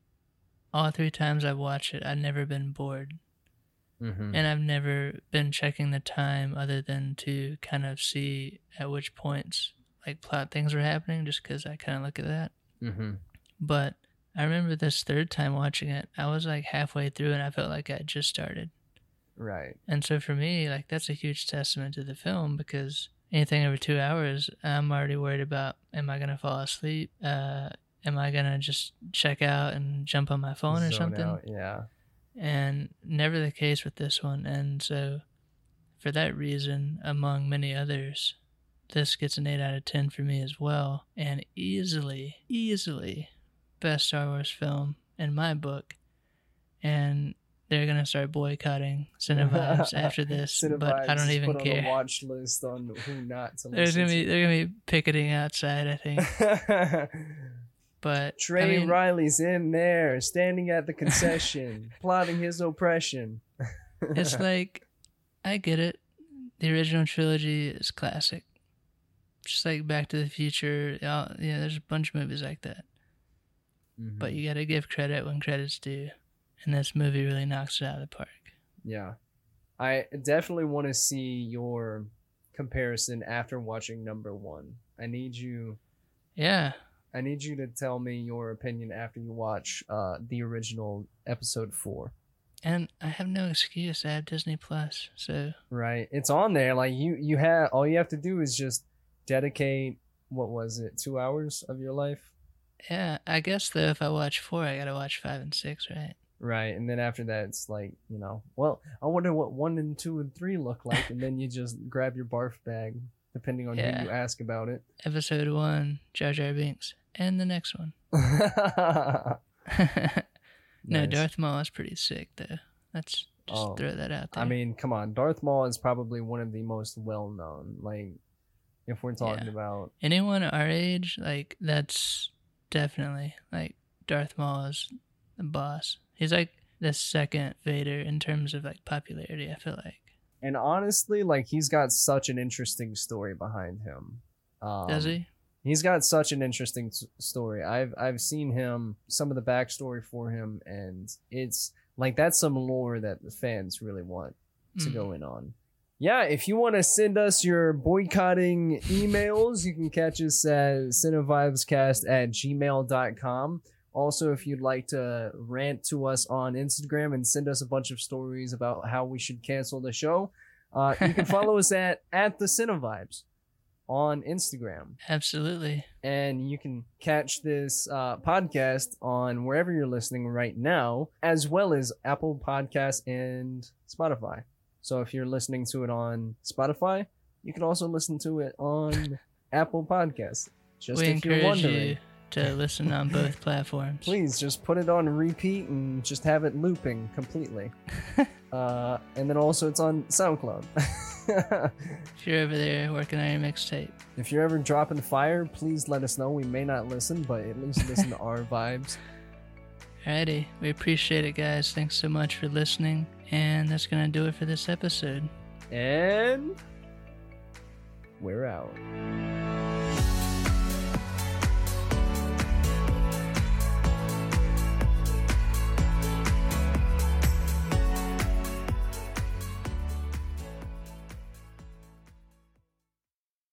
all three times I've watched it, I've never been bored. Mm-hmm. And I've never been checking the time other than to kind of see at which points like plot things were happening, just because I kind of look at that. Mm-hmm. But I remember this third time watching it, I was like halfway through and I felt like I had just started. right And so for me, like that's a huge testament to the film because anything over two hours, I'm already worried about: am I gonna fall asleep? Uh, am I gonna just check out and jump on my phone or something? out, yeah And never the case with this one. And so, for that reason, among many others, this gets an eight out of ten for me as well, and easily, easily, best Star Wars film in my book. And they're gonna start boycotting Cinevibes [laughs] after this, but I don't even put on the care. watch list on who not to There's gonna be they're gonna be picketing outside, I think. [laughs] But Trey I mean, Riley's in there, standing at the concession, [laughs] plotting his oppression. it's like I get it. The original trilogy is classic. Just like Back to the Future, yeah, there's a bunch of movies like that. Mm-hmm. But you got to give credit when credit's due, and this movie really knocks it out of the park. Yeah. I definitely want to see your comparison after watching number one. I need you Yeah, I need you to tell me your opinion after you watch uh the original episode four. And I have no excuse. I have Disney Plus, so Right. It's on there. Like you you have all you have to do is just dedicate what was it, two hours of your life? yeah. I guess though, if I watch four, I gotta watch five and six, right? Right. And then after that it's like, you know, well, I wonder what one and two and three look like, and then you just [laughs] grab your barf bag, depending on Yeah. who you ask about it. Episode one, Jar Jar Binks, and the next one. [laughs] [laughs] no, Nice. Darth Maul is pretty sick though. Let's just Oh. throw that out there. I mean, come on. Darth Maul is probably one of the most well known. Like, if we're talking Yeah. about anyone our age, like that's definitely like Darth Maul is the boss. He's like the second Vader in terms of like popularity. I feel like. And honestly, like he's got such an interesting story behind him. Um, Does he? He's got such an interesting s- story. I've I've seen him some of the backstory for him, and it's like that's some lore that the fans really want to Mm. go in on. Yeah, if you want to send us your boycotting emails, you can catch us at cinevibescast at gmail.com. Also, if you'd like to rant to us on Instagram and send us a bunch of stories about how we should cancel the show, uh, you can [laughs] follow us at, at the Cinevibes on Instagram. Absolutely. And you can catch this uh, podcast on wherever you're listening right now, as well as Apple Podcasts and Spotify. So if you're listening to it on Spotify, you can also listen to it on [laughs] Apple Podcasts. Just we if you're wondering. you to listen on both [laughs] platforms. Please just put it on repeat and just have it looping completely. [laughs] uh, and then also it's on SoundCloud. If you're over there working on your mixtape, if you're ever dropping fire, please let us know. We may not listen, but at least listen to our vibes. Alrighty. We appreciate it, guys. Thanks so much for listening, and that's gonna do it for this episode. And we're out.